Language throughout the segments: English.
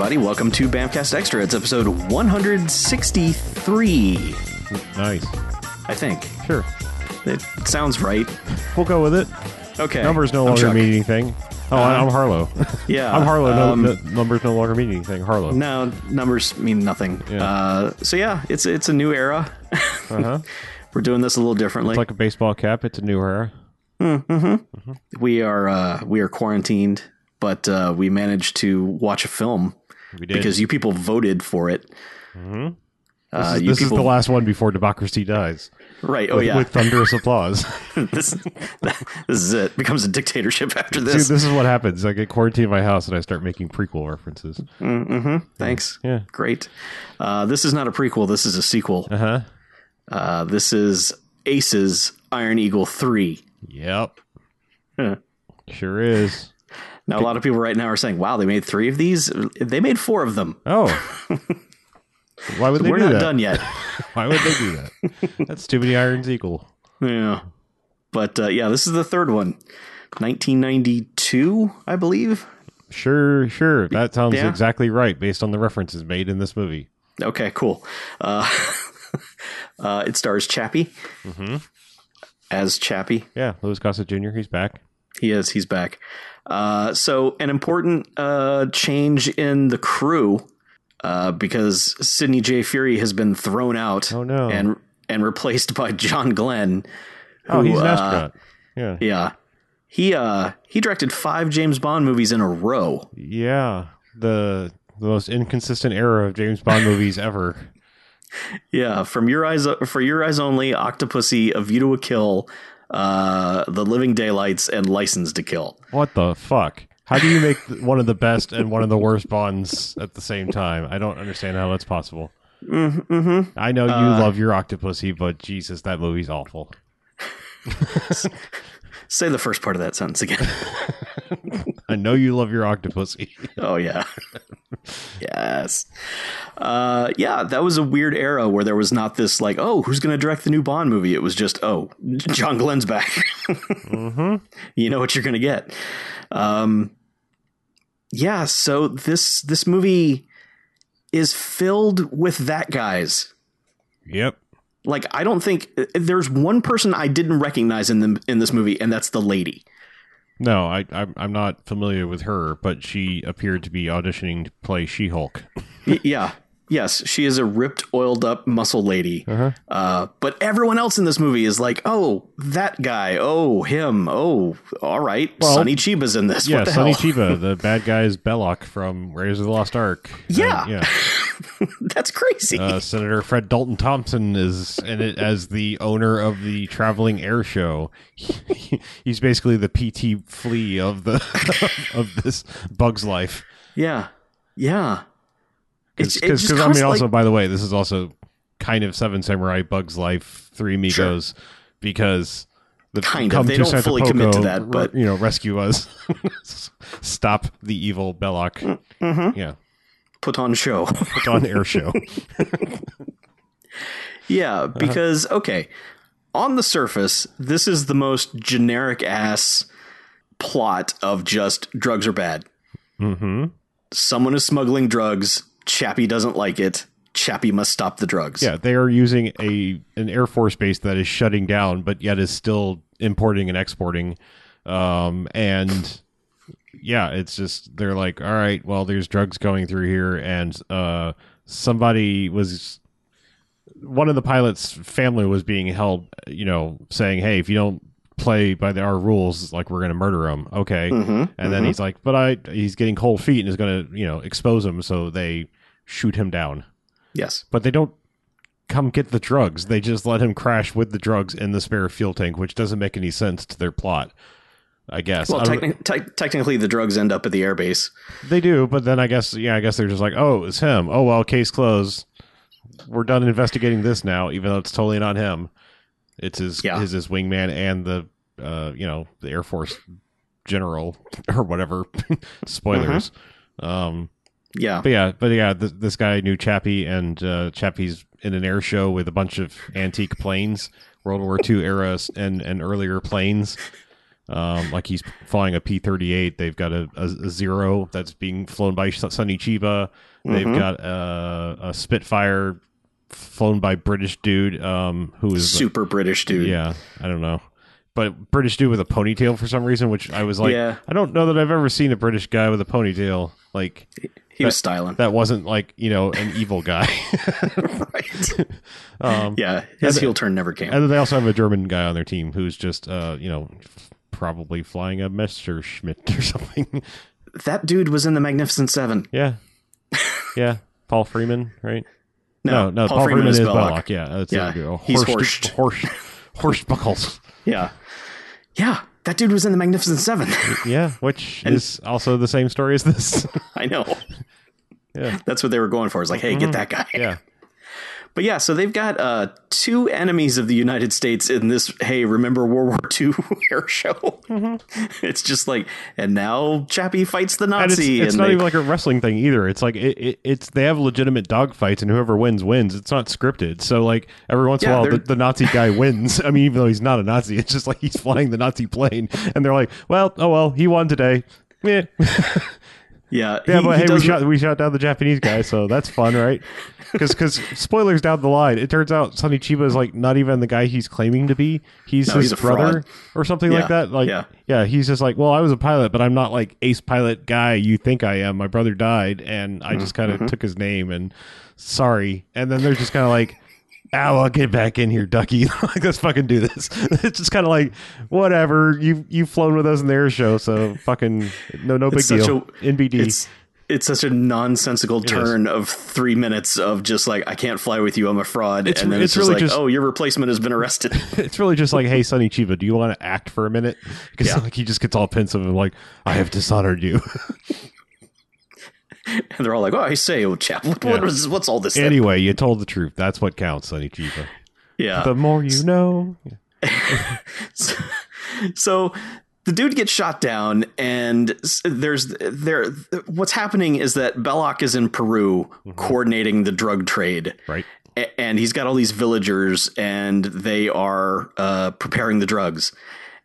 everybody. Welcome to Bamcast Extra. It's episode 163, Nice. I think. Sure. It sounds right. We'll go with it. Okay. Numbers no I'm longer Chuck. mean anything. Oh, I- I'm Harlow. Yeah. I'm Harlow. No, um, no- numbers no longer mean anything. Harlow. No, numbers mean nothing. Yeah. Uh, so yeah, it's it's a new era. Uh-huh. We're doing this a little differently. It's like a baseball cap. It's a new era. we are uh, we are quarantined, but uh, we managed to watch a film We did. because you people voted for it. this Uh, is, you this is the last one before democracy dies. right? Oh with, yeah, With thunderous applause. this this is it. Becomes a dictatorship after Dude, this. this is what happens. I get quarantined in my house and I start making prequel references. Thanks. Yeah. Great. Uh, this is not a prequel. This is a sequel. Uh huh. Uh, this is Aces Iron Eagle three. Yep. Huh. Sure is. Now, a lot of people right now are saying, "Wow, they made three of these. They made four of them. Oh. Why would they do that? We're do not that? done yet." Why would they do that? That's too many Iron Eagles. yeah, but uh, yeah, this is the third one, 1992, I believe. Sure, sure. That sounds Yeah. exactly right based on the references made in this movie. Okay, cool. Uh, uh, it stars Chappie as Chappie. Yeah, Louis Gossett Jr. He's back. He is. He's back. Uh, so an important uh, change in the crew uh, because Sidney J. Furie has been thrown out. Oh, no. And and replaced by John Glen. Oh, who, he's an uh, astronaut. yeah, Yeah. He uh he directed five James Bond movies in a row. yeah. The the most inconsistent era of James Bond movies ever. Yeah, from your eyes for your eyes only, Octopussy, A View to a Kill, uh, The Living Daylights, and License to Kill. What the fuck? How do you make one of the best and one of the worst Bonds at the same time? I don't understand how that's possible. Mm-hmm. I know you Uh, love your Octopussy, but Jesus, that movie's awful. Say the first part of that sentence again. I know you love your Octopussy. oh yeah. yes. Uh yeah, that was a weird era where there was not this like, oh, who's gonna direct the new Bond movie? It was just, oh, John Glen's back. mm-hmm. you know what you're gonna get. Um, yeah, so this this movie is filled with that guys. Yep. Like I don't think uh, there's one person I didn't recognize in the in this movie, and that's the lady. No, I, I'm I'm not familiar with her, but she appeared to be auditioning to play She-Hulk. Yeah. Yes, she is a ripped, oiled up muscle lady. Uh-huh. Uh, but everyone else in this movie is like, oh, that guy. Oh, him. Oh, all right. Well, Sonny Chiba's in this. Yeah, what the Sonny hell? Chiba, the bad guy is Belloq from Raiders of the Lost Ark. Yeah. And, yeah. That's crazy. Uh, Senator Fred Dalton Thompson is in it as the owner of the traveling air show. he's basically the P.T. Flea of the of this Bug's life. yeah. Yeah. It's Because I mean, const- also like- by the way, this is also kind of Seven Samurai, Bug's Life, Three Amigos, because the Kind of. come They to don't Santa fully commit to Poco, that, but- you know, rescue us, stop the evil Belloq. Mm-hmm. Yeah, put on show. put on air show. yeah, Uh-huh. because okay, on the surface, this is the most generic ass plot of just drugs are bad. hmm Someone is smuggling drugs. Chappie doesn't like it. Chappie must stop the drugs. Yeah, they are using a an air force base that is shutting down, but yet is still importing and exporting. Um, and yeah, it's just they're like, all right, well, there's drugs going through here, and uh, somebody was one of the pilots' family was being held, you know, saying, hey, if you don't play by the, our rules, like we're going to murder him. Okay, Mhm, and then mhm. he's like, but I, he's getting cold feet and is going to, you know, expose him, so they shoot him down Yes. but they don't come get the drugs. They just let him crash with the drugs in the spare fuel tank, which doesn't make any sense to their plot. I guess Well, techni- te- technically, the drugs end up at the airbase. they do, but then I guess yeah, I guess they're just like, oh, it's him. Oh well, case closed. We're done investigating this now, even though it's totally not him. It's his Yeah. his, his wingman and the uh, you know the Air Force general or whatever. Spoilers. Um, Yeah. But yeah, but yeah, th- this guy knew Chappie, and uh, Chappie's in an air show with a bunch of antique planes, World War II era and and earlier planes. Um, like he's flying a P thirty eight. They've got a, a, a zero that's being flown by Sonny Chiba. They've Mhm. got a, a Spitfire flown by British dude. Um, who is Super British dude. yeah, I don't know. But British dude with a ponytail for some reason, which I was like, Yeah. I don't know that I've ever seen a British guy with a ponytail. Like He was styling. that wasn't like you know an evil guy. right. um, Yeah, his heel turn never came. And they also have a German guy on their team who's just uh, you know probably flying a Messerschmitt or something. that dude was in the Magnificent Seven. yeah, yeah. Paul Freeman, right? No, no. Paul, Freeman, is Belloq. Belloq. Yeah, that's Yeah, a, he's Horst, Horst, Horst Buchholz. Yeah, yeah, that dude was in the Magnificent Seven. Yeah, which is also the same story as this. I know. Yeah. That's what they were going for. It's like, hey, get mm-hmm. that guy. yeah, But yeah, so they've got uh, two enemies of the United States in this. Hey, remember World War II air show? It's just like, and now Chappie fights the and it's, Nazi. it's and not they- even like a wrestling thing either. It's like it, it, it's they have legitimate dogfights, and whoever wins wins. It's not scripted. So like every once in a while, the, the Nazi guy wins. I mean, even though he's not a Nazi, it's just like he's flying the Nazi plane, and they're like, well, oh well, he won today. Yeah, yeah, yeah, he- but he hey, we shot we shot down the Japanese guy, so that's fun, right? Because because spoilers down the line, it turns out Sonny Chiba is like not even the guy he's claiming to be. He's No, his he's brother fraud. or something Yeah, like that. Like yeah. yeah, he's just like, well, I was a pilot, but I'm not like ace pilot guy you think I am. My brother died, and I just mm-hmm, kind of mm-hmm. took his name and sorry. And then they're just kind of like. Ow, I'll get back in here, Ducky. like, let's fucking do this. it's just kind of like, whatever. You you've flown with us in the air show, so fucking no no big deal. a- NBD. It's it's such a nonsensical turn of three minutes of just like I can't fly with you, I'm a fraud, It's- and then it's it's, just really like, just- oh, your replacement has been arrested. it's really just like, hey, Sonny Chiba, do you want to act for a minute? Because Yeah. like he just gets all pensive and like, I have dishonored you. and they're all like, oh, I say, old chap, what, Yeah. what is, what's all this? then?" anyway, you told the truth. That's what counts, Sonny Chiba. yeah, The more you know. so the dude gets shot down and there's there what's happening is that Belloq is in Peru coordinating the drug trade. Right. And he's got all these villagers and they are uh, preparing the drugs.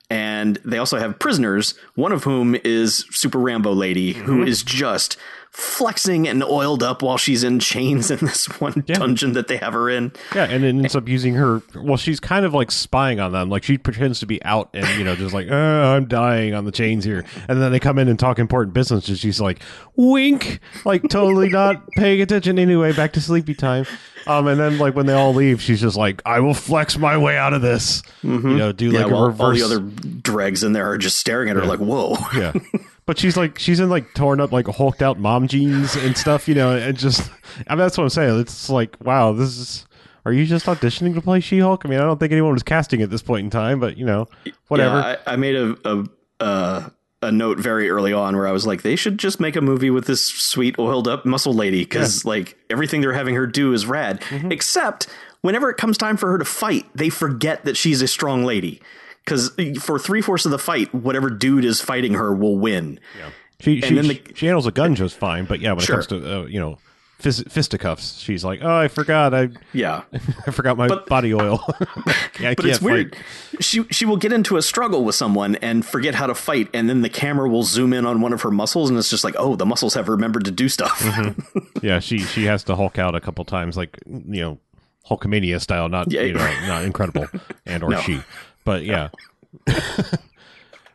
And they also have prisoners one of whom is super rambo lady who is just flexing and oiled up while she's in chains in this one dungeon that they have her in Yeah, and it ends up using her. Well, she's kind of like spying on them. Like she pretends to be out and, you know, just like, oh, I'm dying on the chains here. And then they come in and talk important business. And she's like, wink, like totally not paying attention anyway, back to sleepy time. Um, and then like when they all leave, she's just like, I will flex my way out of this. You know, do yeah like a while reverse. all the other dregs in there are just staring at her like whoa yeah. But she's like she's in like torn up like hulked out mom jeans and stuff, you know, and just I mean that's what I'm saying. It's like, wow, this is are you just auditioning to play She Hulk? I mean, I don't think anyone was casting at this point in time, but you know, whatever. Yeah, I, I made a a, uh, a note very early on where I was like, they should just make a movie with this sweet oiled up muscle lady because like everything they're having her do is rad. Mm-hmm. Except whenever it comes time for her to fight, they forget that she's a strong lady. Because for three fourths of the fight, whatever dude is fighting her will win. she she, then she, the- she handles a gun just fine, but yeah, when Sure. it comes to uh, you know fist, fisticuffs, she's like, oh, I forgot, I Yeah. I forgot my body oil. yeah, But can't it's weird. fight. She she will get into a struggle with someone and forget how to fight, and then the camera will zoom in on one of her muscles, and it's just like, oh, the muscles have remembered to do stuff. Mm-hmm. Yeah, she she has to Hulk out a couple times, like you know, Hulkamania style, not Yeah. you know, not incredible and or No. she, but yeah.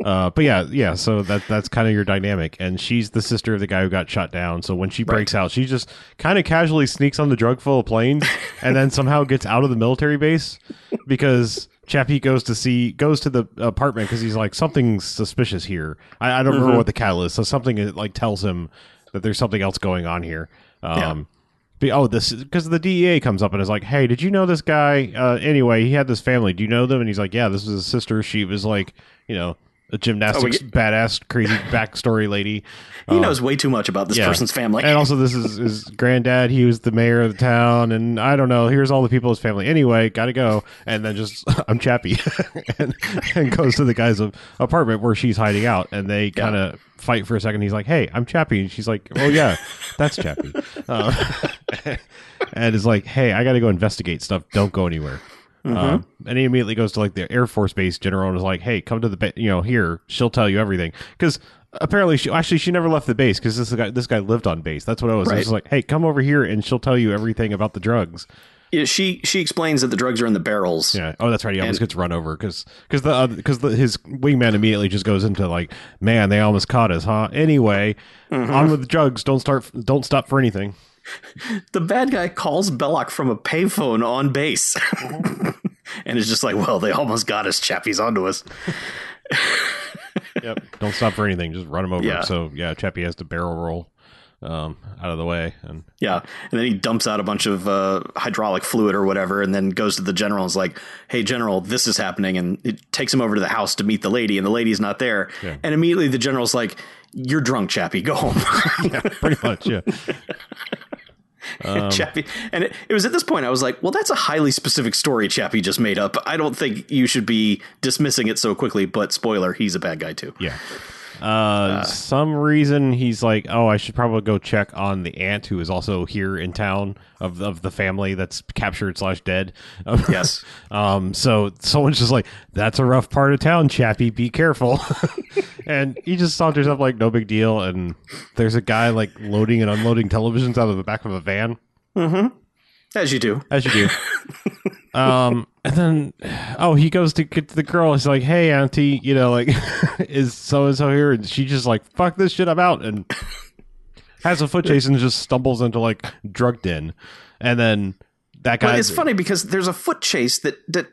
uh, but yeah, yeah. So that that's kind of your dynamic, and she's the sister of the guy who got shot down. So when she breaks out, she just kind of casually sneaks on the drug full of planes, and then somehow gets out of the military base because. Chappie goes to see goes to the apartment because he's like something's suspicious here. I, I don't remember what the catalyst. So something like tells him that there's something else going on here. Um, be- oh, this because the DEA comes up and is like, "Hey, did you know this guy? Uh, anyway, he had this family. Do you know them?" And he's like, "Yeah, this is his sister. She was like, you know, a gymnastics get- badass, crazy backstory lady." he knows way too much about this Yeah. person's family. And also, this is his granddad. He was the mayor of the town, and I don't know. Here's all the people in his family. Anyway, gotta go. And then just I'm Chappie, and, and goes to the guy's apartment where she's hiding out, and they kind of fight for a second. He's like, "Hey, I'm Chappie," and she's like, "Oh yeah, that's Chappie," uh, and is like, "Hey, I gotta go investigate stuff. Don't go anywhere." Uh, and he immediately goes to like the Air Force Base general and is like, "Hey, come to the ba- you know here. She'll tell you everything." Because apparently, she actually she never left the base because this guy this guy lived on base. That's what it was. It Right. was like, "Hey, come over here and she'll tell you everything about the drugs." Yeah, she she explains that the drugs are in the barrels. Yeah. Oh, that's right. He almost gets run over because because the because the, his wingman immediately just goes into like, "Man, they almost caught us, huh?" Anyway, on with the drugs. Don't start. Don't stop for anything. The bad guy calls Belloq from a payphone on base. and it's just like, well, they almost got us, chappies onto us. Yep. Don't stop for anything. Just run him over. Yeah. So yeah, Chappie has to barrel roll um, out of the way, and Yeah. And then he dumps out a bunch of uh, hydraulic fluid or whatever and then goes to the general and is like, hey, general, this is happening. And it takes him over to the house to meet the lady, and the lady's not there. Yeah. And immediately the general's like, you're drunk, Chappie. Go home. pretty much, yeah. Um, Chappie. And it, it was at this point I was like, well, that's a highly specific story Chappie just made up. I don't think you should be dismissing it so quickly. But spoiler, he's a bad guy too. Yeah. Uh, some reason he's like, oh, I should probably go check on the aunt who is also here in town of of the family that's captured slash dead. Yes. um. So someone's just like, that's a rough part of town, Chappie. Be careful. and he just saunters up like no big deal. And there's a guy like loading and unloading televisions out of the back of a van. As you do. as you do. um, and then, oh, he goes to get to the girl. He's like, "Hey, auntie, you know, like, is so and so here?" And she just like, "Fuck this shit, I'm out," and has a foot chase and just stumbles into like drug den, and then that guy. Well, it's funny because there's a foot chase that that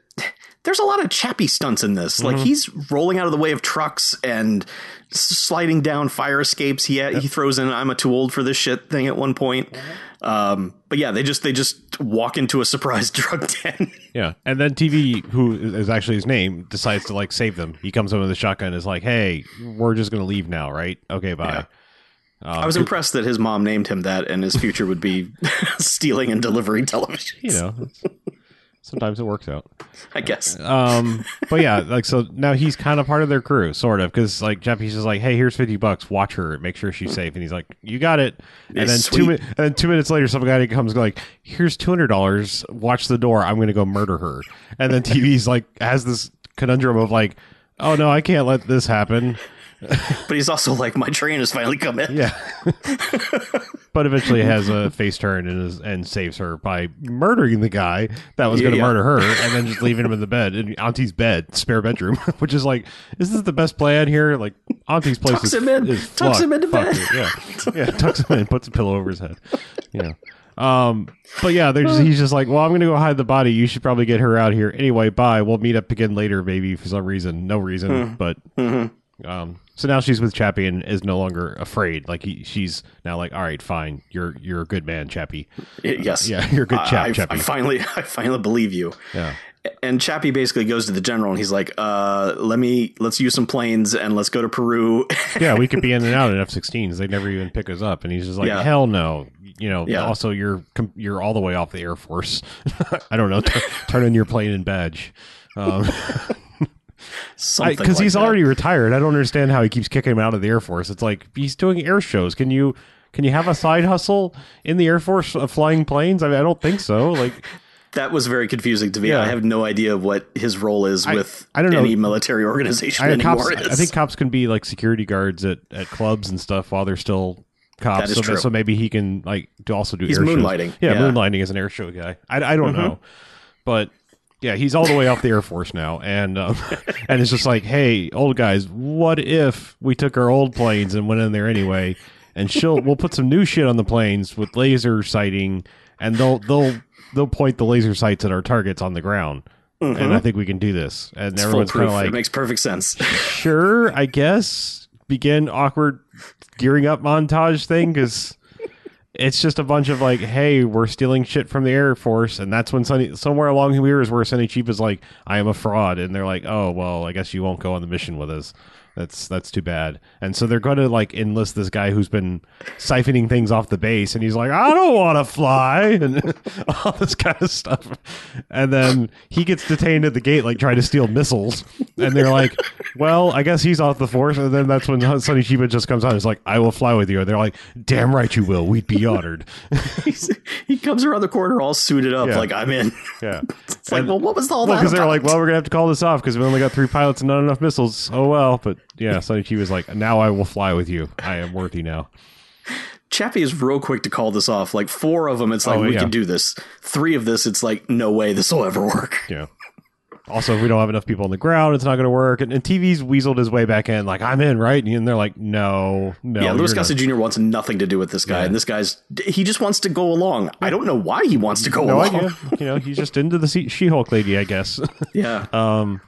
there's a lot of chappy stunts in this. Mm-hmm. Like he's rolling out of the way of trucks and sliding down fire escapes. He he throws in "I'm a too old for this shit" thing at one point. Mm-hmm. Um, but yeah, they just they just walk into a surprise drug den. Yeah, and then TV, who is actually his name, decides to like save them. He comes in with a shotgun, and is like, "Hey, we're just gonna leave now, right? Okay, bye." I was impressed that his mom named him that, and his future would be stealing and delivering television. You know, it's- sometimes it works out. I guess. um but yeah like so now he's kind of part of their crew sort of because like Jeffy's just like hey here's 50 bucks. Watch her. Make sure she's safe. And he's like you got it. And It's then sweet. two minutes and then two minutes later some guy comes like here's $200 watch the door. I'm gonna go murder her. And then tv's like has this conundrum of like oh no i can't let this happen But he's also like, my train has finally come in. yeah but eventually has a face turn and is, and saves her by murdering the guy that was Yeah, going to yeah. murder her and then just leaving him in the bed in auntie's bed spare bedroom which is like is this the best plan here like auntie's place Tucks is, him in. is Tucks him into bed. it. yeah yeah tucks him in and puts a pillow over his head yeah um but yeah there's just, he's just like well i'm gonna go hide the body you should probably get her out here anyway bye we'll meet up again later maybe for some reason no reason Hmm. but Mm-hmm. Um, so now she's with Chappie and is no longer afraid. Like he, she's now like, all right, fine, you're you're a good man, Chappie. Yes. Yeah, you're a good chap, I, I, Chappie. I finally, I finally believe you. Yeah, And Chappie basically goes to the general and he's like, uh, let me, let's use some planes and let's go to Peru. yeah, we could be in and out in F-16s. They never even pick us up, and he's just like, Yeah. hell no. You know. Yeah. Also, you're you're all the way off the Air Force. I don't know. T- turn in your plane and badge. Um, Something because like he's that. already retired. I don't understand how he keeps kicking him out of the Air Force. It's like he's doing air shows. Can you can you have a side hustle in the Air Force of flying planes? I mean, I don't think so. Like. That was very confusing to me. Yeah. I have no idea what his role is with I don't know. any military organization I, anymore. cops, I think cops can be like security guards at, at clubs and stuff while they're still cops. Is so, so maybe he can like also do He's air shows. moonlighting. Yeah, Yeah. Mm-hmm. moonlighting as an air show guy. I, I don't know, but yeah, he's all the way off the Air Force now, and um, and it's just like, hey, old guys, what if we took our old planes and went in there anyway? And she'll we'll put some new shit on the planes with laser sighting, and they'll they'll they'll point the laser sights at our targets on the ground. And I think we can do this. And Mm-hmm. it's everyone's kind of like, it makes perfect sense. sure, I guess. Begin awkward gearing up montage thing because it's just a bunch of like, hey, we're stealing shit from the Air Force, and that's when Sonny somewhere along the is where Sonny Chiba is like, I am a fraud, and they're like, oh well, I guess you won't go on the mission with us. That's that's too bad. And so they're going to like enlist this guy who's been siphoning things off the base, and he's like, I don't want to fly, and all this kind of stuff. And then he gets detained at the gate, like trying to steal missiles. And they're like, Well, I guess he's off the force. And then that's when Sonny Chiba just comes out. and is like, I will fly with you. And they're like, Damn right you will. We'd be honored. He comes around the corner all suited up, Yeah. like I'm in. yeah. It's like, well, what was all Well, that? because they're like, well, we're gonna have to call this off because we only got three pilots and not enough missiles. Oh well, but yeah, Sonny Chiba was like, now I will fly with you. I am worthy now. Chappie is real quick to call this off. Like four of them, it's like Oh, we yeah. can do this. Three of this, it's like no way this will ever work. Yeah. Also, if we don't have enough people on the ground, it's not going to work. And, and TV's weaseled his way back in, like I'm in, right? And they're like, no, no. yeah, Louis Gossett. Jr. wants nothing to do with this guy, Yeah. and this guy's he just wants to go along. I don't know why he wants to go No along. idea. you know, he's just into the She-Hulk lady, I guess. Yeah, um,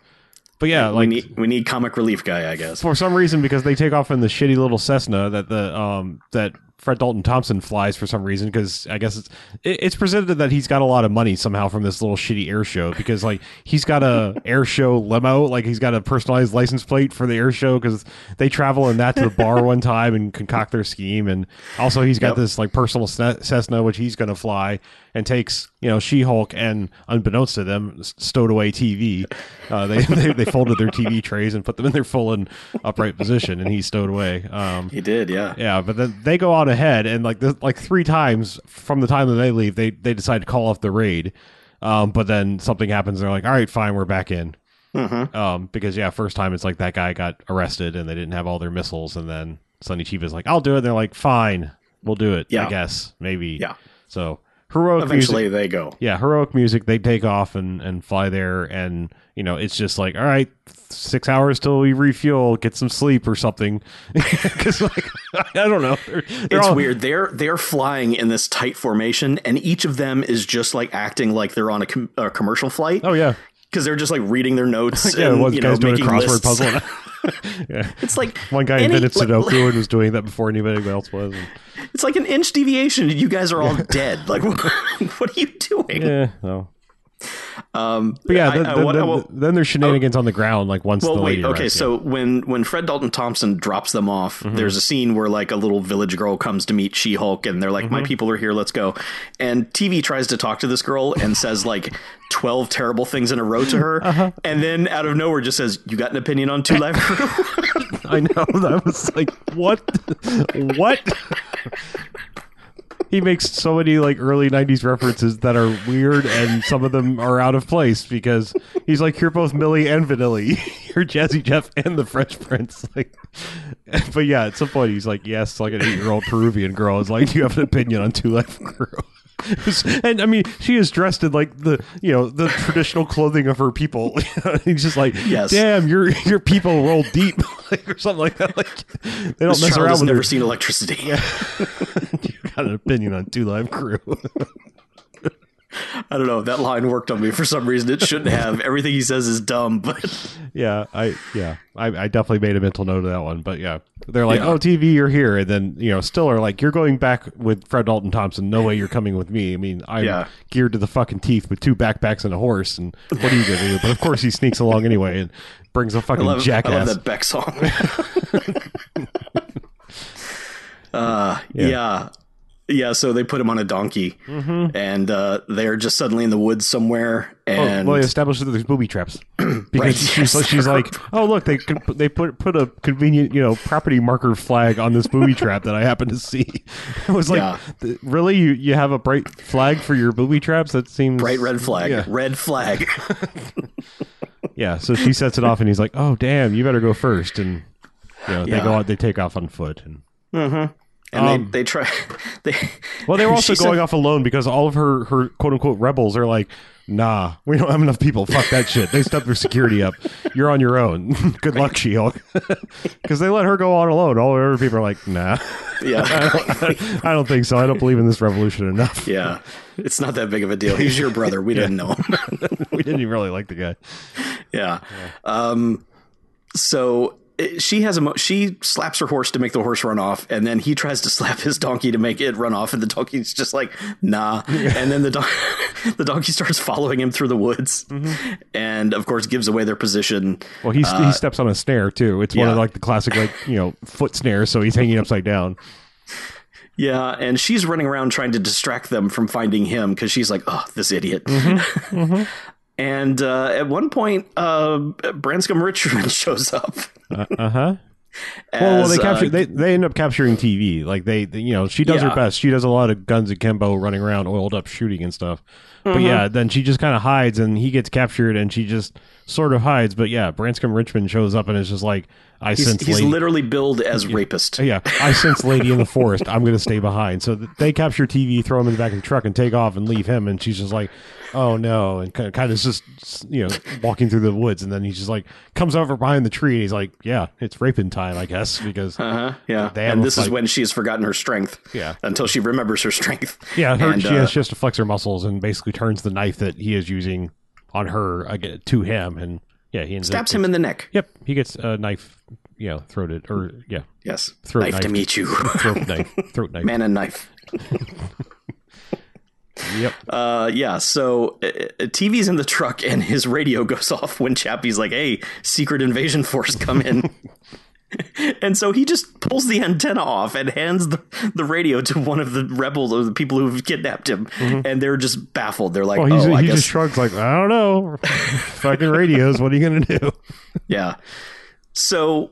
but yeah, we like need we need comic relief guy, I guess. for some reason because they take off in the shitty little Cessna that the um that Fred Dalton Thompson flies for some reason because I guess it's it, it's presented that he's got a lot of money somehow from this little shitty air show because like he's got a air show limo like he's got a personalized license plate for the air show because they travel in that to the bar one time and concoct their scheme and also he's got Yep. this like personal Cessna which he's going to fly and takes you know She Hulk and unbeknownst to them stowed away TV. Uh, they, they they folded their TV trays and put them in their full and upright position, and he stowed away. Um, He did, yeah. yeah, but then they go on out ahead, and like the, like three times from the time that they leave, they they decide to call off the raid. Um, but then something happens. and They're like, "All right, fine, we're back in." Mhm. Um, because yeah, first time it's like that guy got arrested and they didn't have all their missiles, and then Sonny Chiba is like, "I'll do it." And they're like, "Fine, we'll do it." Yeah. I guess maybe. Yeah. So heroic Eventually, music. they go. Yeah, heroic music. They take off and and fly there, and you know it's just like, all right, six hours till we refuel, get some sleep or something. Because like I don't know, They're- they're It's all- weird. They're they're flying in this tight formation, and each of them is just like acting like they're on a, com- a commercial flight Oh yeah, because they're just like reading their notes. yeah. and, you know, making crossword lists. puzzle. yeah, It's like one guy any- invented like- Sudoku and was doing that before anybody else was. And, It's like an inch deviation, and you guys are all dead. Like, what are you doing? yeah, no. Um, But yeah, then, I- then, what- then, I then there's shenanigans on the ground. Like once Well, the wait. Okay, arrives, yeah. so when when Fred Dalton Thompson drops them off, Mm-hmm. there's a scene where like a little village girl comes to meet She Hulk, and they're like, Mm-hmm. "My people are here. Let's go." And TV tries to talk to this girl and says like twelve terrible things in a row to her, Uh-huh. and then out of nowhere just says, "You got an opinion on Two Live Crew?" I know. That was like, what? what? He makes so many like early 90s references that are weird and some of them are out of place because he's like you're both Milli and vanilli you're jazzy jeff and the fresh prince like but yeah at some point he's like yes like an eight-year-old peruvian girl is like do you have an opinion on Two Live Crew and I mean, she is dressed in like the you know the traditional clothing of her people. He's just like, Yes. damn, your your people roll deep, like, or something like that. Like they don't this mess around with never her. seen electricity. you got an opinion on Two Live Crew? I don't know. That line worked on me for some reason. It shouldn't have. Everything he says is dumb, but yeah, I yeah, I, I definitely made a mental note of that one. But yeah, they're like, Yeah. oh, TV, you're here, and then you know, still are like, you're going back with Fred Dalton Thompson. No way, you're coming with me. I mean, I'm Yeah. geared to the fucking teeth with two backpacks and a horse, and what are you gonna do? But of course, he sneaks along anyway and brings a fucking love, I jackass. love that Beck song. uh, yeah. yeah. So they put him on a donkey, and uh, they're just suddenly in the woods somewhere. Oh, well, they established that there's booby traps because Right, she's yes. like, she's like, oh look, they they put put a convenient you know property marker flag on this booby trap that I happen to see. I was like, Yeah. really, you you have a bright flag for your booby traps? That seems bright red flag, Yeah, red flag. yeah. So she sets it off, and he's like, oh damn, you better go first, and you know they Yeah. go out, they take off on foot, and and Um, they they try. They well, they were also going said- off alone because all of her her quote unquote rebels are like. Nah, we don't have enough people. Fuck that shit. They stepped their security up. You're on your own. Good luck, She-Hulk. Because they let her go on alone. All the other people are like, nah, Yeah, I don't think so. I don't believe in this revolution enough. yeah. It's not that big of a deal. He's your brother. We didn't know him. we didn't even really like the guy. yeah. Um. So she has a mo- she slaps her horse to make the horse run off, and then he tries to slap his donkey to make it run off, and the donkey's just like nah. And then the don- the donkey starts following him through the woods, mm-hmm. and of course gives away their position. Well, he's, he uh, steps on a snare too. It's one of like the classic like you know foot snares, so he's hanging upside down. Yeah, and she's running around trying to distract them from finding him because she's like, "Oh, this idiot." Mm-hmm. Mm-hmm. And uh, at one point, uh, Branscombe Richmond shows up. Uh huh. Well, well, they capture uh, they they end up capturing TV. Like they, they- you know, she does Yeah. her best. She does a lot of guns akimbo, running around, oiled up, shooting and stuff. Mm-hmm. But yeah, then she just kind of hides, and he gets captured, and she just sort of hides. But yeah, Branscombe Richmond shows up, and is just like, I He's, sense he's lady. literally billed as rapist. yeah, I sense lady in the forest. I'm going to stay behind. So they capture TV, throw him in the back of the truck, and take off and leave him. And she's just like, "Oh no!" And kind of, kind of just you know walking through the woods, and then he's just like comes over behind the tree, and he's like, "Yeah, it's raping time, I guess," because Uh-huh, yeah, and this is when she has forgotten her strength. Yeah. until she remembers her strength. yeah, her, and, she, uh, has, she has to flex her muscles and basically turns the knife that he is using on her again, to him, and yeah, he stabs up, him in the neck. Yep, he gets a knife, you know, throated or yeah, Yes, Throat knife to meet you, throat knife, throat knife. man and knife. Yep. Uh, yeah, so uh, uh, TV's in the truck and his radio goes off when Chappie's like, "Hey, secret invasion force, come in." and so he just pulls the antenna off and hands the, the radio to one of the rebels or the people who've kidnapped him, mm-hmm. and they're just baffled. They're like, Well, "Oh, I he guess just shrugs like, I don't know, fucking radios. What are you gonna do? Yeah. So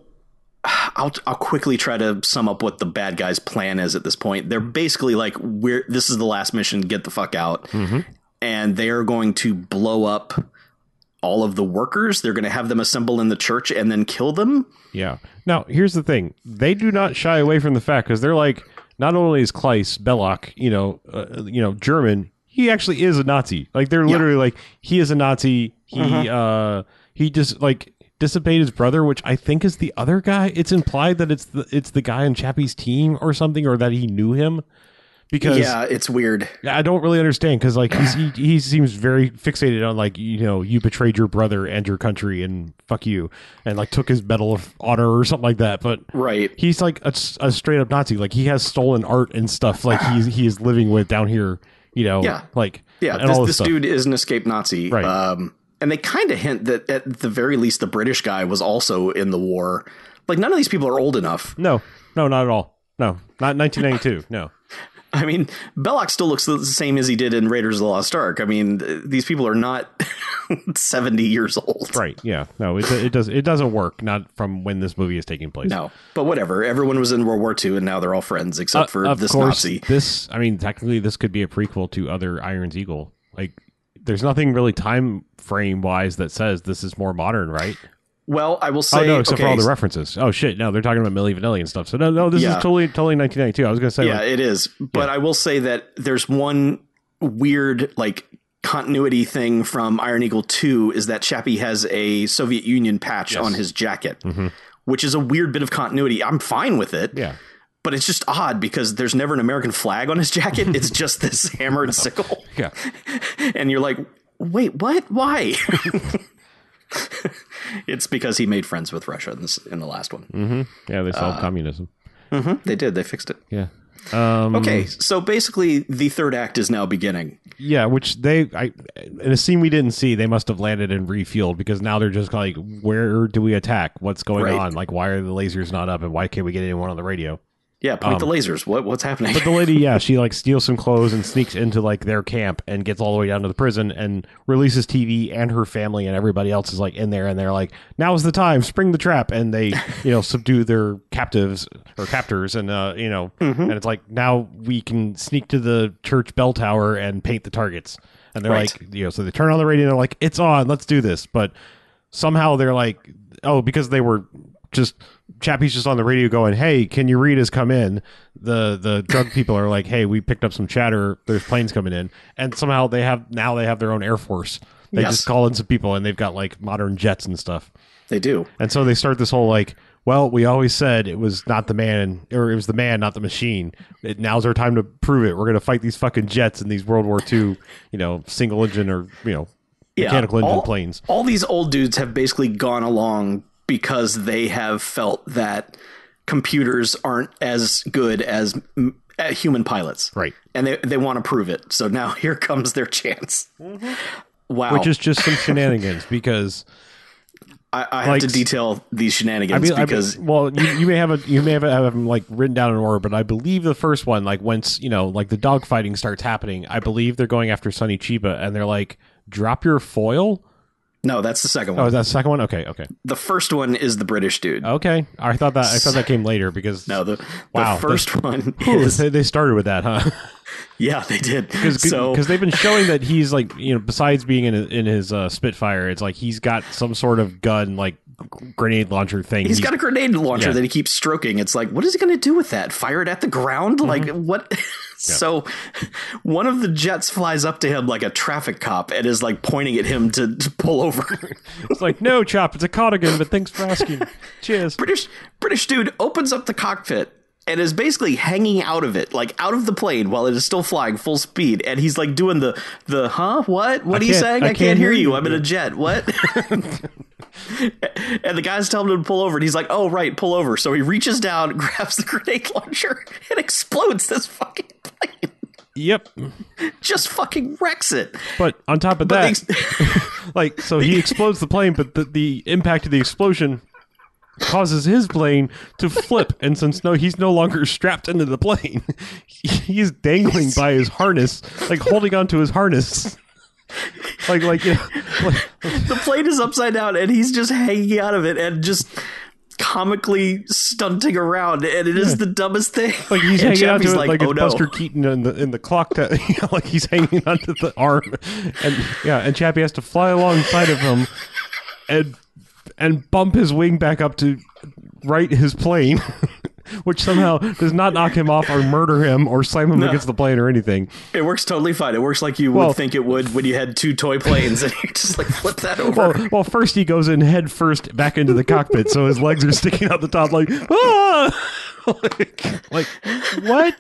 I'll I'll quickly try to sum up what the bad guys' plan is at this point. They're mm-hmm. basically like we're this is the last mission, get the fuck out. Mm-hmm. And they are going to blow up all of the workers. They're going to have them assemble in the church and then kill them. Yeah. Now, here's the thing: they do not shy away from the fact because they're like, not only is Kleist Belloq, you know, uh, you know, German, he actually is a Nazi. Like they're literally like, he is a Nazi. He uh he just like dissipate his brother, which I think is the other guy. It's implied that it's the it's the guy on Chappie's team or something, or that he knew him. Because Yeah, it's weird. I don't really understand because like he's, he he seems very fixated on like you know you betrayed your brother and your country and fuck you and like took his medal of honor or something like that. But Right. he's like a, a straight up Nazi. Like he has stolen art and stuff. Like he's he is living with down here. You know. Yeah. Like Yeah, this, this stuff. dude is an escaped Nazi. Right. Um, and they kind of hint that at the very least the British guy was also in the war. Like none of these people are old enough. No, no, not at all. No, not 1992. No. I mean, Belloq still looks the same as he did in Raiders of the Lost Ark. I mean, these people are not 70 years old. Right. Yeah. No. It it does it doesn't work. Not from when this movie is taking place. No, but whatever. Everyone was in World War II, and now they're all friends except for Uh, of this course, Nazi. This, I mean, technically, this could be a prequel to other Iron's Eagle. Like, there's nothing really time frame wise that says this is more modern, right? Well, I will say, oh no, except for all the references. Oh shit, no, they're talking about Milli Vanilli and stuff. So no, no, this Yeah. is totally, totally 1992. I was gonna say, yeah, like, it is. But I will say that there's one weird like continuity thing from Iron Eagle 2 is that Chappie has a Soviet Union patch on his jacket, mm-hmm. which is a weird bit of continuity. I'm fine with it. yeah, But it's just odd because there's never an American flag on his jacket. It's just this hammer and sickle. yeah, And you're like, wait, what? Why? it's because he made friends with Russia in, this, in the last one. yeah. They Uh, solved communism. They did. They fixed it. Yeah. Um, Okay, so basically, the third act is now beginning. Yeah, which they, I, in a scene we didn't see, they must have landed and refueled because now they're just like, where do we attack? What's going Right. on? Like, why are the lasers not up, and why can't we get anyone on the radio? Yeah, point the lasers. What what's happening? Um, But the lady, yeah, she like steals some clothes and sneaks into like their camp and gets all the way down to the prison and releases TV and her family and everybody else is like in there and they're like, now's the time, spring the trap, and they you know subdue their captives or captors and uh you know and it's like now we can sneak to the church bell tower and paint the targets and they're Right. like you know so they turn on the radio and they're like it's on, let's do this, but somehow they're like oh because they were just Chappie's just on the radio going, "Hey, can you read has come in?" The the drug people are like, "Hey, we picked up some chatter. There's planes coming in." And somehow they have now they have their own air force. They Yes. just call in some people and they've got like modern jets and stuff. they do. And so they start this whole like, "Well, we always said it was not the man or it was the man, not the machine. It, now's our time to prove it. We're going to fight these fucking jets and these World War II, you know, single engine or, you know, Yeah, mechanical engine all, planes." All these old dudes have basically gone along because they have felt that computers aren't as good as mm, uh, human pilots. Right. And they, they want to prove it. So now here comes their chance. Wow. which is just some shenanigans because I, I have to detail these shenanigans I mean, I mean, because well, you, you may have a you may have, have them like written down in order, but I believe the first one, like once you know, like the dog fighting starts happening, I believe they're going after Sonny Chiba, and they're like, "Drop your foil." No, that's the second Oh, one. is that the second one? Okay, okay, the first one is the British dude. okay. I thought that I thought that came later because No, the, Wow, the first one is they, they started with that, huh? yeah, they did. Because So they've been showing that he's like you know besides being in in his uh, Spitfire, it's like he's got some sort of gun like grenade launcher thing. he's got a grenade launcher Yeah. that he keeps stroking. It's like, what is he going to do with that? Fire it at the ground? Mm-hmm. Like what? so one of the jets flies up to him like a traffic cop and is like pointing at him to, to pull over. It's like no chop, it's a cardigan, but thanks for asking. Cheers. British British dude opens up the cockpit and is basically hanging out of it, like out of the plane while it is still flying full speed. And he's like doing the the huh? What? What are you saying? I I, can't, can't hear you. you." I'm in a jet. What? and the guy's telling him to pull over, and he's like, "Oh right, pull over." So he reaches down, grabs the grenade launcher, and explodes this fucking plane. Yep. Just fucking wrecks it. But on top of But that, they- like so he explodes the plane, but the, the impact of the explosion causes his plane to flip. And since no he's no longer strapped into the plane he's dangling by his harness like holding onto his harness. Like like, you know, like the plane is upside down and he's just hanging out of it and just comically stunting around. And it is the dumbest thing. Like he's And hanging onto Chappie's it like, oh it's no. Buster Keaton in the in the clock that you know, like he's hanging onto the arm. And yeah and Chappie has to fly alongside of him and and bump his wing back up to right his plane which somehow does not knock him off or murder him or slam him against the plane or anything. It works totally fine. It works like you Well- would think it would when you had two toy planes and you just like flip that over. well, well first he goes in head first back into the cockpit so his legs are sticking out the top like ah! like, like what?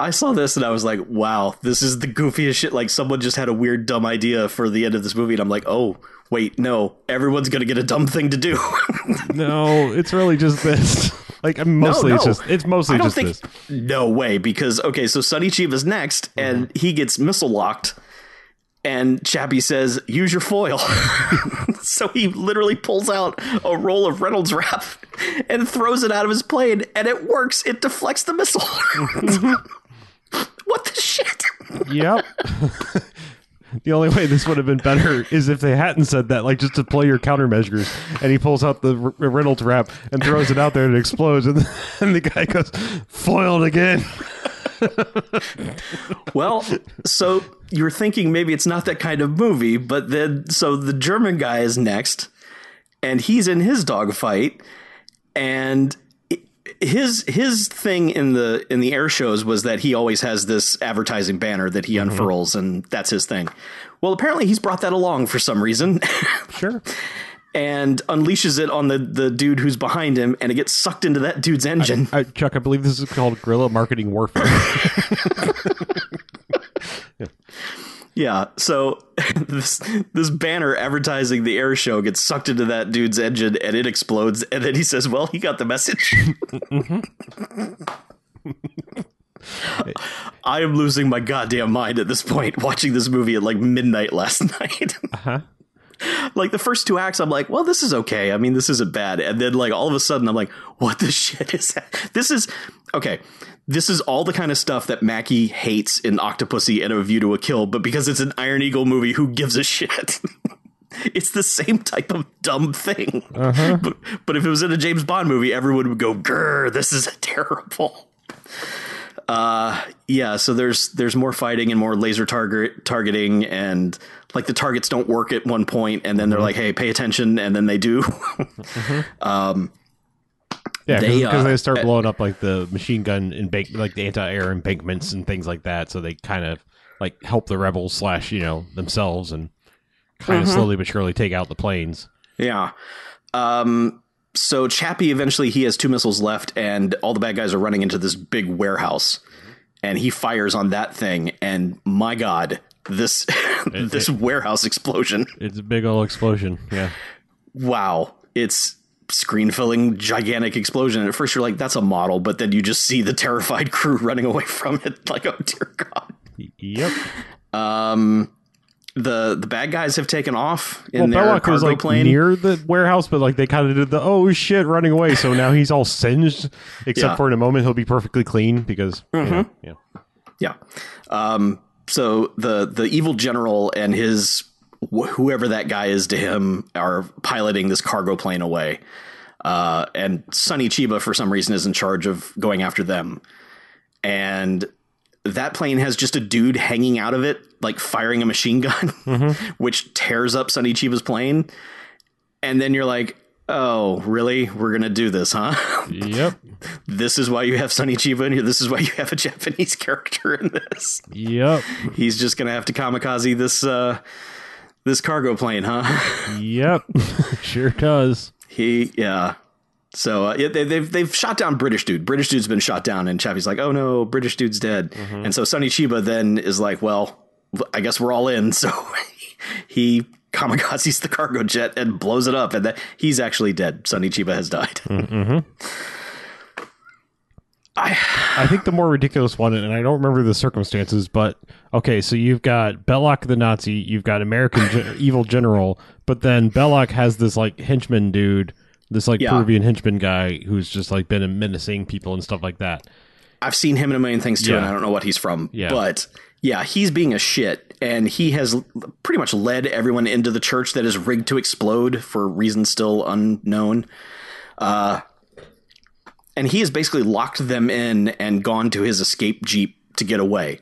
I saw this and I was like, wow, this is the goofiest shit. Like someone just had a weird dumb idea for the end of this movie, and I'm like, oh wait, no, everyone's gonna get a dumb thing to do. No, it's really just this. Like I mean, mostly no, it's just it's mostly just think. this. No way, because okay, so Sonny Chiba's next, uh-huh. and he gets missile locked, and Chappie says, "Use your foil." so he literally pulls out a roll of Reynolds wrap and throws it out of his plane, and it works. It deflects the missile. Mm-hmm. what the shit? Yep. The only way this would have been better is if they hadn't said that, like just to play your countermeasures. And he pulls out the R- Reynolds wrap and throws it out there and it explodes, and, and the guy goes foiled again. Well, so you're thinking maybe it's not that kind of movie, but then so the German guy is next, and he's in his dogfight, and his his thing in the in the air shows was that he always has this advertising banner that he mm-hmm. unfurls, and that's his thing. Well, apparently he's brought that along for some reason. Sure. And unleashes it on the, the dude who's behind him, and it gets sucked into that dude's engine. I, Chuck, I believe this is called guerrilla marketing warfare. Yeah, so this this banner advertising the air show gets sucked into that dude's engine and it explodes, and then he says, "Well, he got the message." I am losing my goddamn mind at this point watching this movie at like midnight last night. uh-huh. like the first two acts, I'm like, "Well, this is okay. I mean, this isn't bad," and then like all of a sudden, I'm like, "What the shit is that?" This is okay. This is all the kind of stuff that Mackie hates in Octopussy and A View to a Kill, but because it's an Iron Eagle movie, who gives a shit? it's the same type of dumb thing. Uh-huh. But, but if it was in a James Bond movie, everyone would go, "Grr, this is terrible." Uh, yeah. So there's there's more fighting and more laser target targeting, and like the targets don't work at one point, and then they're mm-hmm. like, "Hey, pay attention," and then they do. Mm-hmm. Um, Yeah, because they, uh, start blowing up like the machine gun embank, like the anti-air embankments and things like that. So they kind of like help the rebels slash you know themselves and kind of slowly but surely take out the planes. Yeah. Um, so Chappie eventually he has two missiles left, and all the bad guys are running into this big warehouse, and he fires on that thing, and my God, this this warehouse explosion It's a big old explosion. Yeah, wow, it's screen filling gigantic explosion. And at first you're like, that's a model, but then you just see the terrified crew running away from it. Like, oh dear God. Yep. Um, the the bad guys have taken off in Well, their Belloq cargo was like plane. near the warehouse, but like they kind of did the oh shit running away. So now he's all singed, except Yeah. for in a moment he'll be perfectly clean because Mm-hmm. yeah. Yeah. Um, so the the evil general and his wh- whoever that guy is to him are piloting this cargo plane away. Uh, and Sonny Chiba, for some reason, is in charge of going after them. And that plane has just a dude hanging out of it, like firing a machine gun, which tears up Sonny Chiba's plane. And then you're like, oh, really? We're going to do this, huh? Yep. this is why you have Sonny Chiba in here. This is why you have a Japanese character in this. Yep. He's just gonna have to kamikaze this uh, this cargo plane, huh? Yep. sure does. he, yeah. So uh, yeah, they, they've they've shot down British dude. British dude's been shot down, and Chappie's like, "Oh no, British dude's dead." And so Sonny Chiba then is like, "Well, I guess we're all in." So he kamikazes the cargo jet and blows it up, and that he's actually dead. Sonny Chiba has died. I I think the more ridiculous one, and I don't remember the circumstances, but okay, so you've got Belloq the Nazi, you've got American gen- evil general, but then Belloq has this like henchman dude, this like Yeah. Peruvian henchman guy who's just like been menacing people and stuff like that. I've seen him in a million things too, and I don't know what he's from. Yeah. But yeah, he's being a shit, and he has pretty much led everyone into the church that is rigged to explode for reasons still unknown. Uh, and he has basically locked them in and gone to his escape jeep to get away.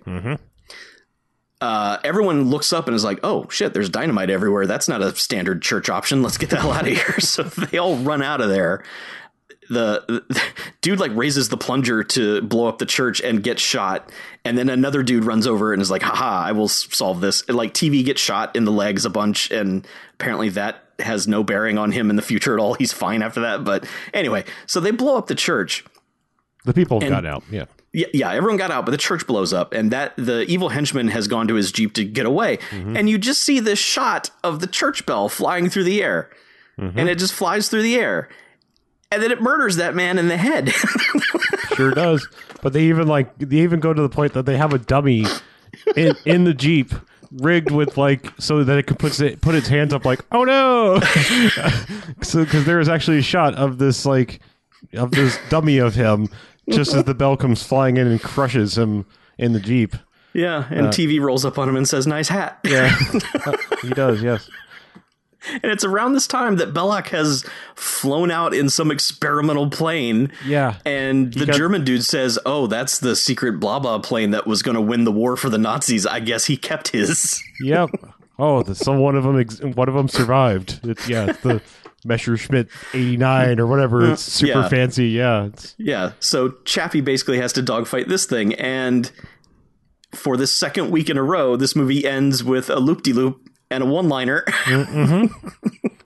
Uh, everyone looks up and is like, "Oh shit! There's dynamite everywhere. That's not a standard church option. Let's get the hell out of here." so they all run out of there the, the dude like raises the plunger to blow up the church and gets shot. And then another dude runs over and is like haha i will solve this. And like tv gets shot in the legs a bunch and apparently that has no bearing on him in the future at all. He's fine after that. But anyway so they blow up the church. The people got out. Yeah. yeah, yeah, everyone got out, but the church blows up, and that the evil henchman has gone to his jeep to get away, mm-hmm. and you just see this shot of the church bell flying through the air, mm-hmm. and it just flies through the air, and then it murders that man in the head. Sure does. But they even like they even go to the point that they have a dummy in in the Jeep rigged with like so that it can put it put its hands up like oh no so because there is actually a shot of this like of this dummy of him just as the bell comes flying in and crushes him in the jeep yeah, and uh, TV rolls up on him and says, "Nice hat." yeah he does yes And it's around this time that Belloq has flown out in some experimental plane. yeah And the got- German dude says, "Oh, that's the secret blah blah plane that was going to win the war for the Nazis. I guess he kept his." yep oh the, so one of them ex- one of them survived it's yeah it's the Messerschmitt 89 or whatever it's super Yeah. fancy yeah it's Yeah. So Chappie basically has to dogfight this thing, and for the second week in a row, this movie ends with a loop de loop and a one liner.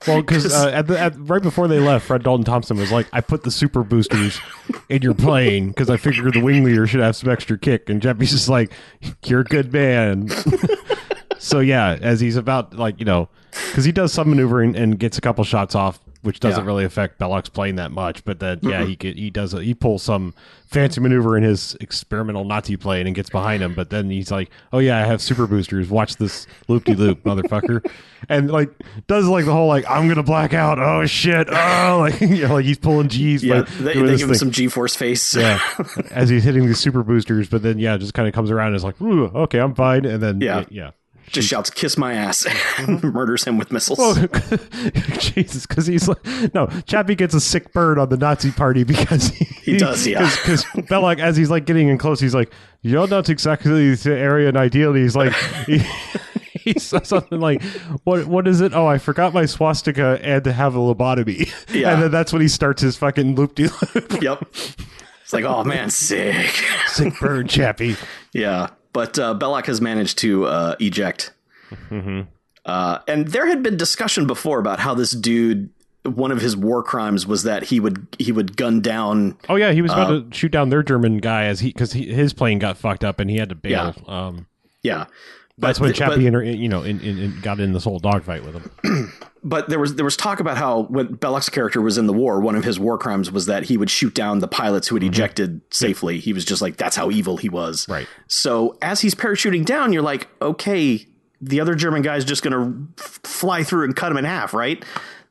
Well, because uh, at the at, right before they left, Fred Dalton Thompson was like, "I put the super boosters in your plane because I figured the wing leader should have some extra kick." And Jeffy's just like, "You're a good man." so yeah, as he's about like you know, because he does some maneuvering and gets a couple shots off, which doesn't Yeah. really affect Belloq's plane that much. But that yeah, he get, he does a, he pulls some fancy maneuver in his experimental Nazi plane and gets behind him. But then he's like, "Oh yeah, I have super boosters. Watch this loop de loop, motherfucker." And like does like the whole like I'm gonna black out. Oh shit! Oh, like you know, like he's pulling G's. yeah, they, they give him some G force face. yeah, as he's hitting these super boosters, but then yeah, just kind of comes around and is like, okay, I'm fine, and then Yeah. yeah. Just shouts, "Kiss my ass!" and murders him with missiles. Oh, Jesus, because he's like, no, Chappie gets a sick bird on the Nazi party because he, He does, yeah. Because Belloq, as he's like getting in close, he's like, "You're not exactly the Aryan ideal." He's like, he, he says something like, "What? What is it? Oh, I forgot my swastika and to have a lobotomy." Yeah. and then that's when he starts his fucking loop de loop. yep. It's like, oh man, sick. Sick bird, Chappie. Yeah, but uh, Belloq has managed to uh, eject. Mm-hmm. Uh, and there had been discussion before about how this dude, one of his war crimes was that he would he would gun down. Oh yeah, he was about Uh, to shoot down their German guy as he because his plane got fucked up and he had to bail. Um, Yeah, that's when Chappie, but- inter, you know, in, in, in got in this whole dogfight with him. but there was there was talk about how when Belloq's character was in the war, one of his war crimes was that he would shoot down the pilots who had ejected safely. He was just like that's how evil he was. Right. So as he's parachuting down, you're like, okay, the other German guy's just gonna f- fly through and cut him in half, right?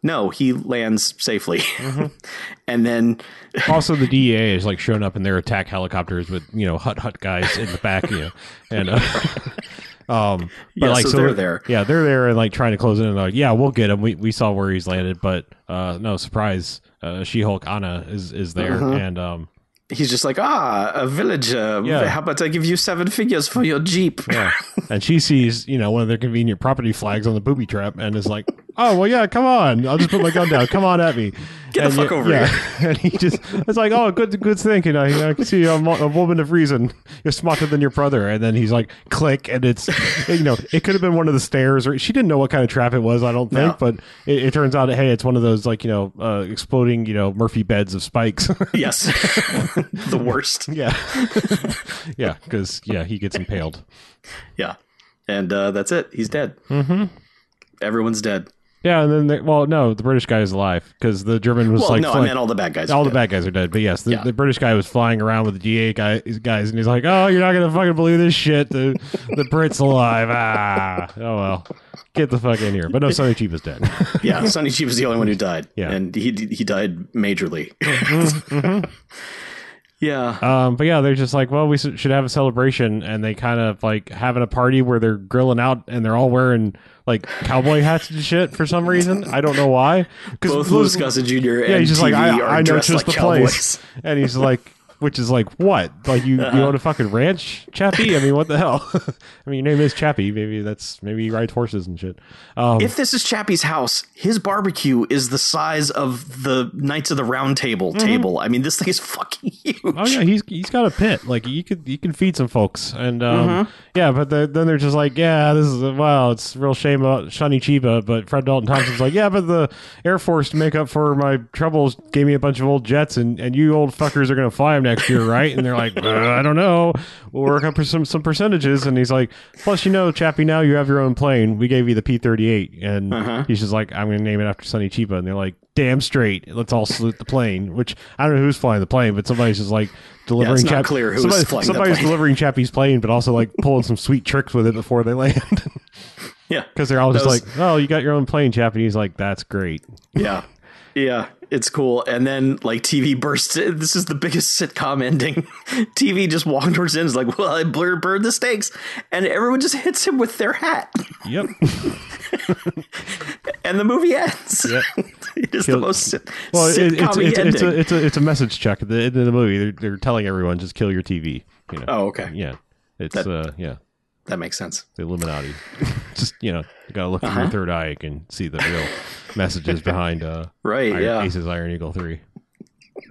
No, he lands safely, and then also the DEA is like showing up in their attack helicopters with you know hut hut guys in the back, you know, and uh, um, but Yeah, like so they're there. Yeah, they're there and like trying to close in and like, yeah, we'll get him. We we saw where he's landed, but uh, no surprise, uh, She Hulk Anna is is there, Uh-huh. and um, he's just like, ah, a villager. Yeah. How about I give you seven figures for your jeep? yeah, and she sees you know one of their convenient property flags on the booby trap and is like, oh well, yeah, come on, I'll just put my gun down. Come on at me. Get the And fuck y- over yeah. here. And he just, it's like, oh, good, good thinking. I, I can see you're a, mo- a woman of reason. You're smarter than your brother. And then he's like, click, and it's, you know, it could have been one of the stairs, or she didn't know what kind of trap it was. I don't think, No. but it, it turns out, hey, it's one of those like, you know, uh, exploding, you know, Murphy beds of spikes. yes, the worst. yeah, yeah, because yeah, he gets impaled. Yeah, and uh, that's it. He's dead. Mm-hmm. Everyone's dead. Yeah, and then, they, well, no, the British guy is alive because the German was Well, like, no, I meant all the bad guys. all are the dead. bad guys are dead, but yes, the, Yeah. the British guy was flying around with the DA guy, guys, and he's like, "Oh, you're not gonna fucking believe this shit. The the Brits alive. Ah, oh well, get the fuck in here." But no, Sonny Chiba is dead. Yeah, Sonny Chiba was the only one who died. Yeah. and he he died majorly. Yeah, um, but yeah, they're just like, "Well, we should have a celebration," and they kind of like having a party where they're grilling out and they're all wearing like cowboy hats and shit for some reason. I don't know why. Because both Louis Gossett Jr. and Yeah, he's just like, I, I know just like the cowboys. place. And he's like, which is like, what? Like, you, you own a fucking ranch, Chappie? I mean, what the hell? I mean, your name is Chappie. Maybe that's, maybe he rides horses and shit. Um, If this is Chappie's house, his barbecue is the size of the Knights of the Round Table table. I mean, this thing is fucking huge. Mm-hmm. Oh yeah, he's he's got a pit. Like you could you can feed some folks, and um, yeah, but the, then they're just like, yeah, this is wow, it's a real shame about Sonny Chiba. But Fred Dalton Thompson's like, yeah, but the Air Force to make up for my troubles gave me a bunch of old jets, and, and you old fuckers are gonna fly them next year, right? And they're like, uh, I don't know, we'll work up for some some percentages. And he's like, plus you know, Chappie, now you have your own plane. We gave you the P thirty eight, and he's just like, I'm gonna name it after Sonny Chiba, and they're like. Damn straight! Let's all salute the plane. Which I don't know who's flying the plane, but somebody's just like delivering. not Chap- clear who's somebody- flying somebody's delivering Chappie's plane, but also like pulling some sweet tricks with it before they land. yeah, Because they're all just like, "Oh, you got your own plane, Chappie." He's like, "That's great." yeah, yeah. It's cool. And then like TV bursts. In. This is the biggest sitcom ending. TV just walking towards in is like, well, I blur burned the stakes, and everyone just hits him with their hat, Yep. and the movie ends. Yep. it is Kill- the most sit- Well, it, it's, sitcom it's, ending. it's, a, it's a it's a message check at the end of the movie. They're, they're telling everyone just kill your TV. You know. oh, okay. Yeah. It's That- uh yeah That makes sense. the Illuminati. just you know you gotta look through Uh-huh. your third eye. and see the real messages behind uh Right. Iron, yeah. Aces Iron Eagle three.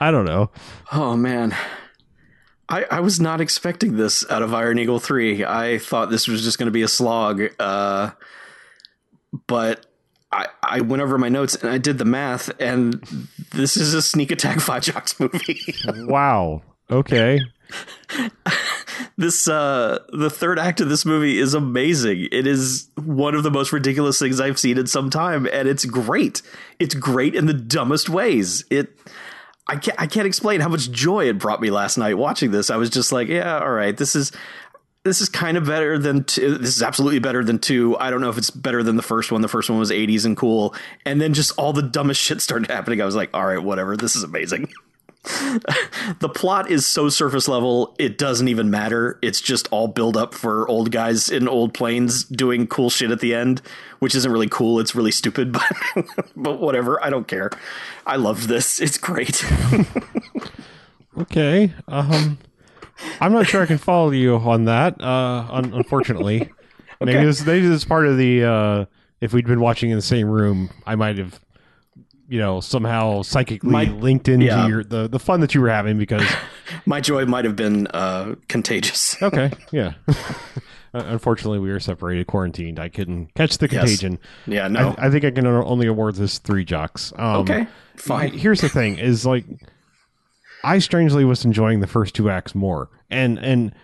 I don't know. Oh man. I, I was not expecting this out of Iron Eagle 3. I thought this was just going to be a slog. Uh, but I, I went over my notes and I did the math, and this is a sneak attack five jocks movie. Wow. Okay. this uh the third act of this movie is amazing. It is one of the most ridiculous things I've seen in some time, and it's great. It's great in the dumbest ways. It I can't I can't explain how much joy it brought me last night watching this. I was just like, yeah, all right, this is this is kind of better than two. This is absolutely better than two. I don't know if it's better than the first one. The first one was 80s and cool. And then just all the dumbest shit started happening. I was like, all right, whatever. This is amazing. the plot is so surface level, it doesn't even matter. It's just all build up for old guys in old planes doing cool shit at the end, which isn't really cool. It's really stupid, but but whatever. I don't care. I love this. It's great. Okay. Um, I'm not sure I can follow you on that. Uh, un- unfortunately, maybe Okay. this maybe this is part of the. Uh, if we'd been watching in the same room, I might have, you know, somehow psychically Might- linked into yeah. your the the fun that you were having because. My joy might have been uh, contagious. Okay. Yeah. Unfortunately, we were separated, quarantined. I couldn't catch the Yes. contagion. Yeah, no. I, I think I can only award this three jocks. Um, okay, fine. Here's the thing: is like, I strangely was enjoying the first two acts more, and and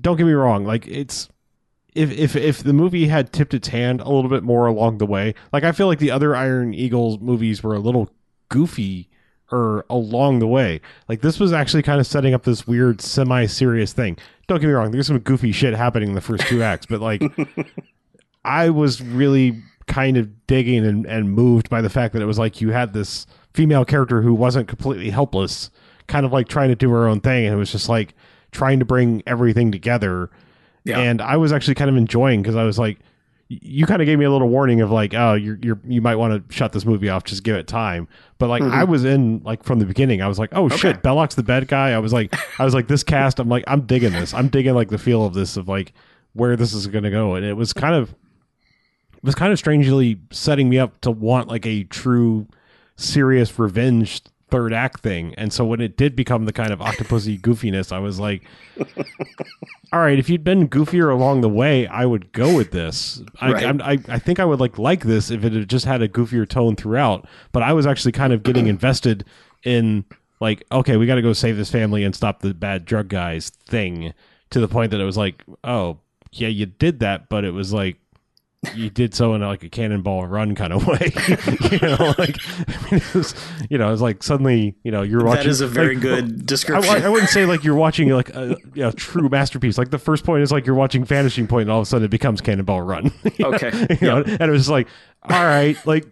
don't get me wrong, like it's if if if the movie had tipped its hand a little bit more along the way, like I feel like the other Iron Eagles movies were a little goofy or along the way. Like this was actually kind of setting up this weird semi-serious thing. Don't get me wrong, there's some goofy shit happening in the first two acts, but like I was really kind of digging and, and moved by the fact that it was like you had this female character who wasn't completely helpless, kind of like trying to do her own thing, and it was just like trying to bring everything together. Yeah. And I was actually kind of enjoying because I was like, you kind of gave me a little warning of like, oh, you're you're you might want to shut this movie off, just give it time. But like I mm-hmm. was in like from the beginning, I was like, oh shit, Belloq's the bad guy. I was like, I was like, this cast, I'm like, I'm digging this. I'm digging like the feel of this of like where this is gonna go, and it was kind of it was kind of strangely setting me up to want like a true serious revenge third act thing. And so when it did become the kind of octopusy goofiness, I was like, all right, if you'd been goofier along the way, I would go with this. I, Right. I'm- I, I think I would like like this if it had just had a goofier tone throughout. But I was actually kind of getting invested in like, okay, we got to go save this family and stop the bad drug guys thing to the point that it was like, oh, yeah, you did that, but it was like, you did so in like a cannonball run kind of way, you know. Like, I mean, it was, you know, it's like suddenly, you know, you're watching. that is a very like, good description. I wouldn't say like you're watching like a you know, true masterpiece. Like the first point is like you're watching Vanishing Point, and all of a sudden it becomes Cannonball Run. okay. you know, and it was like, all right, like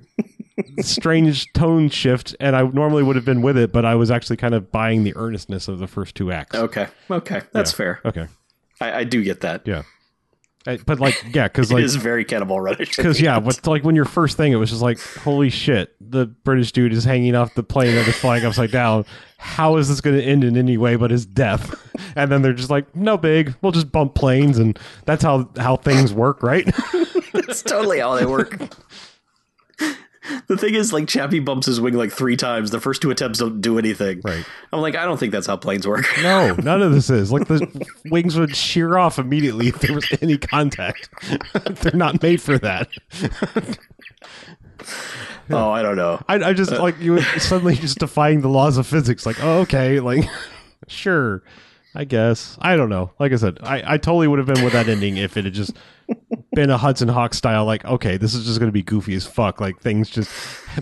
strange tone shift. And I normally would have been with it, but I was actually kind of buying the earnestness of the first two acts. Okay. Okay. That's Yeah. fair. Okay, I, I do get that. yeah, I- but like, yeah, because like is very Cannonball Runish. Because yeah, but like when your first thing, it was just like, holy shit, the British dude is hanging off the plane that is flying upside down. How is this going to end in any way but his death? And then they're just like, no big, we'll just bump planes, and that's how how things work, right? That's totally how they work. The thing is, like Chappie bumps his wing like three times. The first two attempts don't do anything. Right. I'm like, I don't think that's how planes work. no, none of this is like the wings would shear off immediately if there was any contact. they're not made for that. Oh, I don't know. I, I just uh, like you suddenly just defying the laws of physics. Like, oh, okay, like, sure, I guess. I don't know. Like I said, I, I totally would have been with that ending if it had just been a Hudson Hawk style. Like, okay, this is just going to be goofy as fuck. Like things just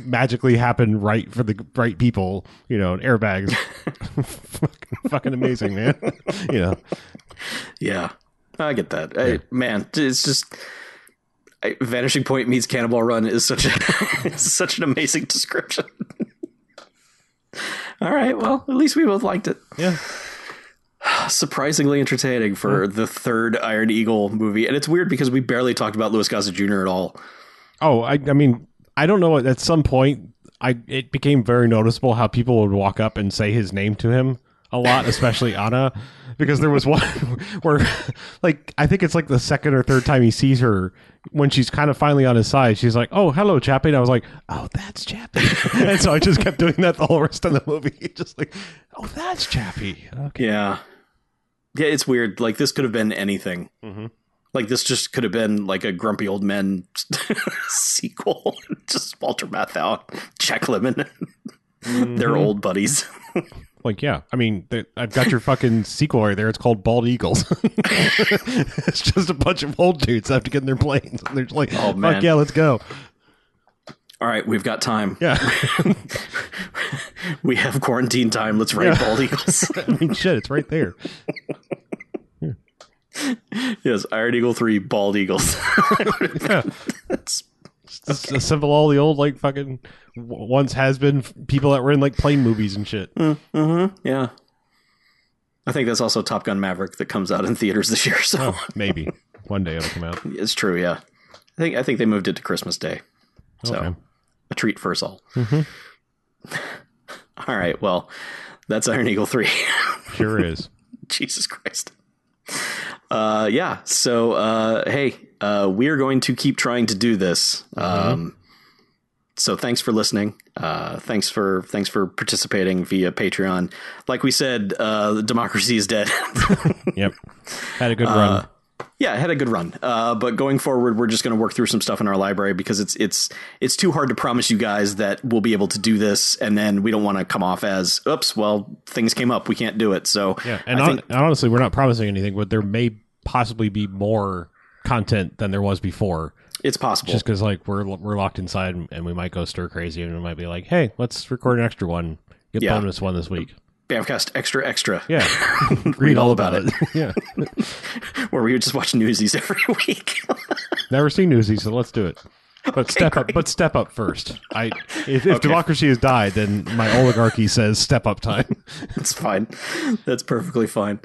magically happen right for the right people. You know, and airbags, fucking, fucking amazing, man. you know, Yeah, I get that. I, man, it's just I, Vanishing Point meets Cannonball Run is such a such an amazing description. All right, well, at least we both liked it. yeah. Surprisingly entertaining for hmm. the third Iron Eagle movie, and it's weird because we barely talked about Louis Gossett Jr. at all. Oh, I, I mean, I don't know. At some point, I it became very noticeable how people would walk up and say his name to him a lot, especially Anna, because there was one where, like, I think it's like the second or third time he sees her when she's kind of finally on his side. She's like, "Oh, hello, Chappie," and I was like, "Oh, that's Chappie," and so I just kept doing that the whole rest of the movie, just like, "Oh, that's Chappie." Okay. Yeah, yeah, it's weird. Like this could have been anything. Mhm. Like this just could have been like a Grumpy Old Men sequel. just Walter Matthau, Jack Lemmon, they're old buddies. Like, yeah, I mean, I've got your fucking sequel right there. It's called Bald Eagles. it's just a bunch of old dudes have to get in their planes. And they're just like, Oh, fuck man. yeah, let's go. All right, we've got time. Yeah. We have quarantine time. Let's write Bald Eagles. I mean, shit, it's right there. yes, Iron Eagle three, Bald Eagles. Yeah. That's Just assemble all the old, like, fucking once has been people that were in, like, plane movies and shit. mm-hmm, yeah. I think that's also Top Gun Maverick that comes out in theaters this year. So Oh, maybe. One day it'll come out. it's true. Yeah, I think I think they moved it to Christmas Day. So Okay. A treat for us all. All right. Well, that's Iron Eagle three. Sure is. Jesus Christ. Uh, yeah. So, uh, hey, uh, we are going to keep trying to do this. Um, so thanks for listening. Uh, thanks for thanks for participating via Patreon. Like we said, uh, the democracy is dead. Yep. Had a good run. Yeah, it had a good run. Uh, but going forward, we're just going to work through some stuff in our library because it's it's it's too hard to promise you guys that we'll be able to do this, and then we don't want to come off as, oops, well, things came up, we can't do it. So Yeah. And I hon- think honestly, we're not promising anything, but there may possibly be more content than there was before. It's possible. Just because like we're we're locked inside and we might go stir crazy and we might be like, hey, let's record an extra one, get Yeah. bonus one this week. Bamcast Extra Extra, Yeah, Read all about it. yeah, where we would just watch Newsies every week. never seen Newsies, so let's do it. But step up, but step up first. I if, if democracy has died, then my oligarchy says step up time. That's fine. That's perfectly fine.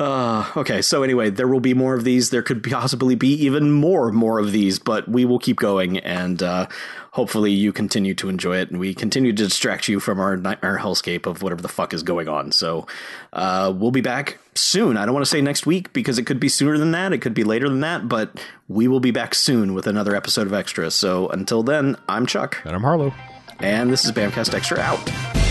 Uh, okay, so anyway, there will be more of these. There could possibly be even more more of these, but we will keep going, and uh, hopefully you continue to enjoy it, and we continue to distract you from our nightmare hellscape of whatever the fuck is going on. So uh, we'll be back soon. I don't want to say next week because it could be sooner than that. It could be later than that, but we will be back soon with another episode of Extra. So until then, I'm Chuck, And I'm Harlow. and this is Bamcast Extra out.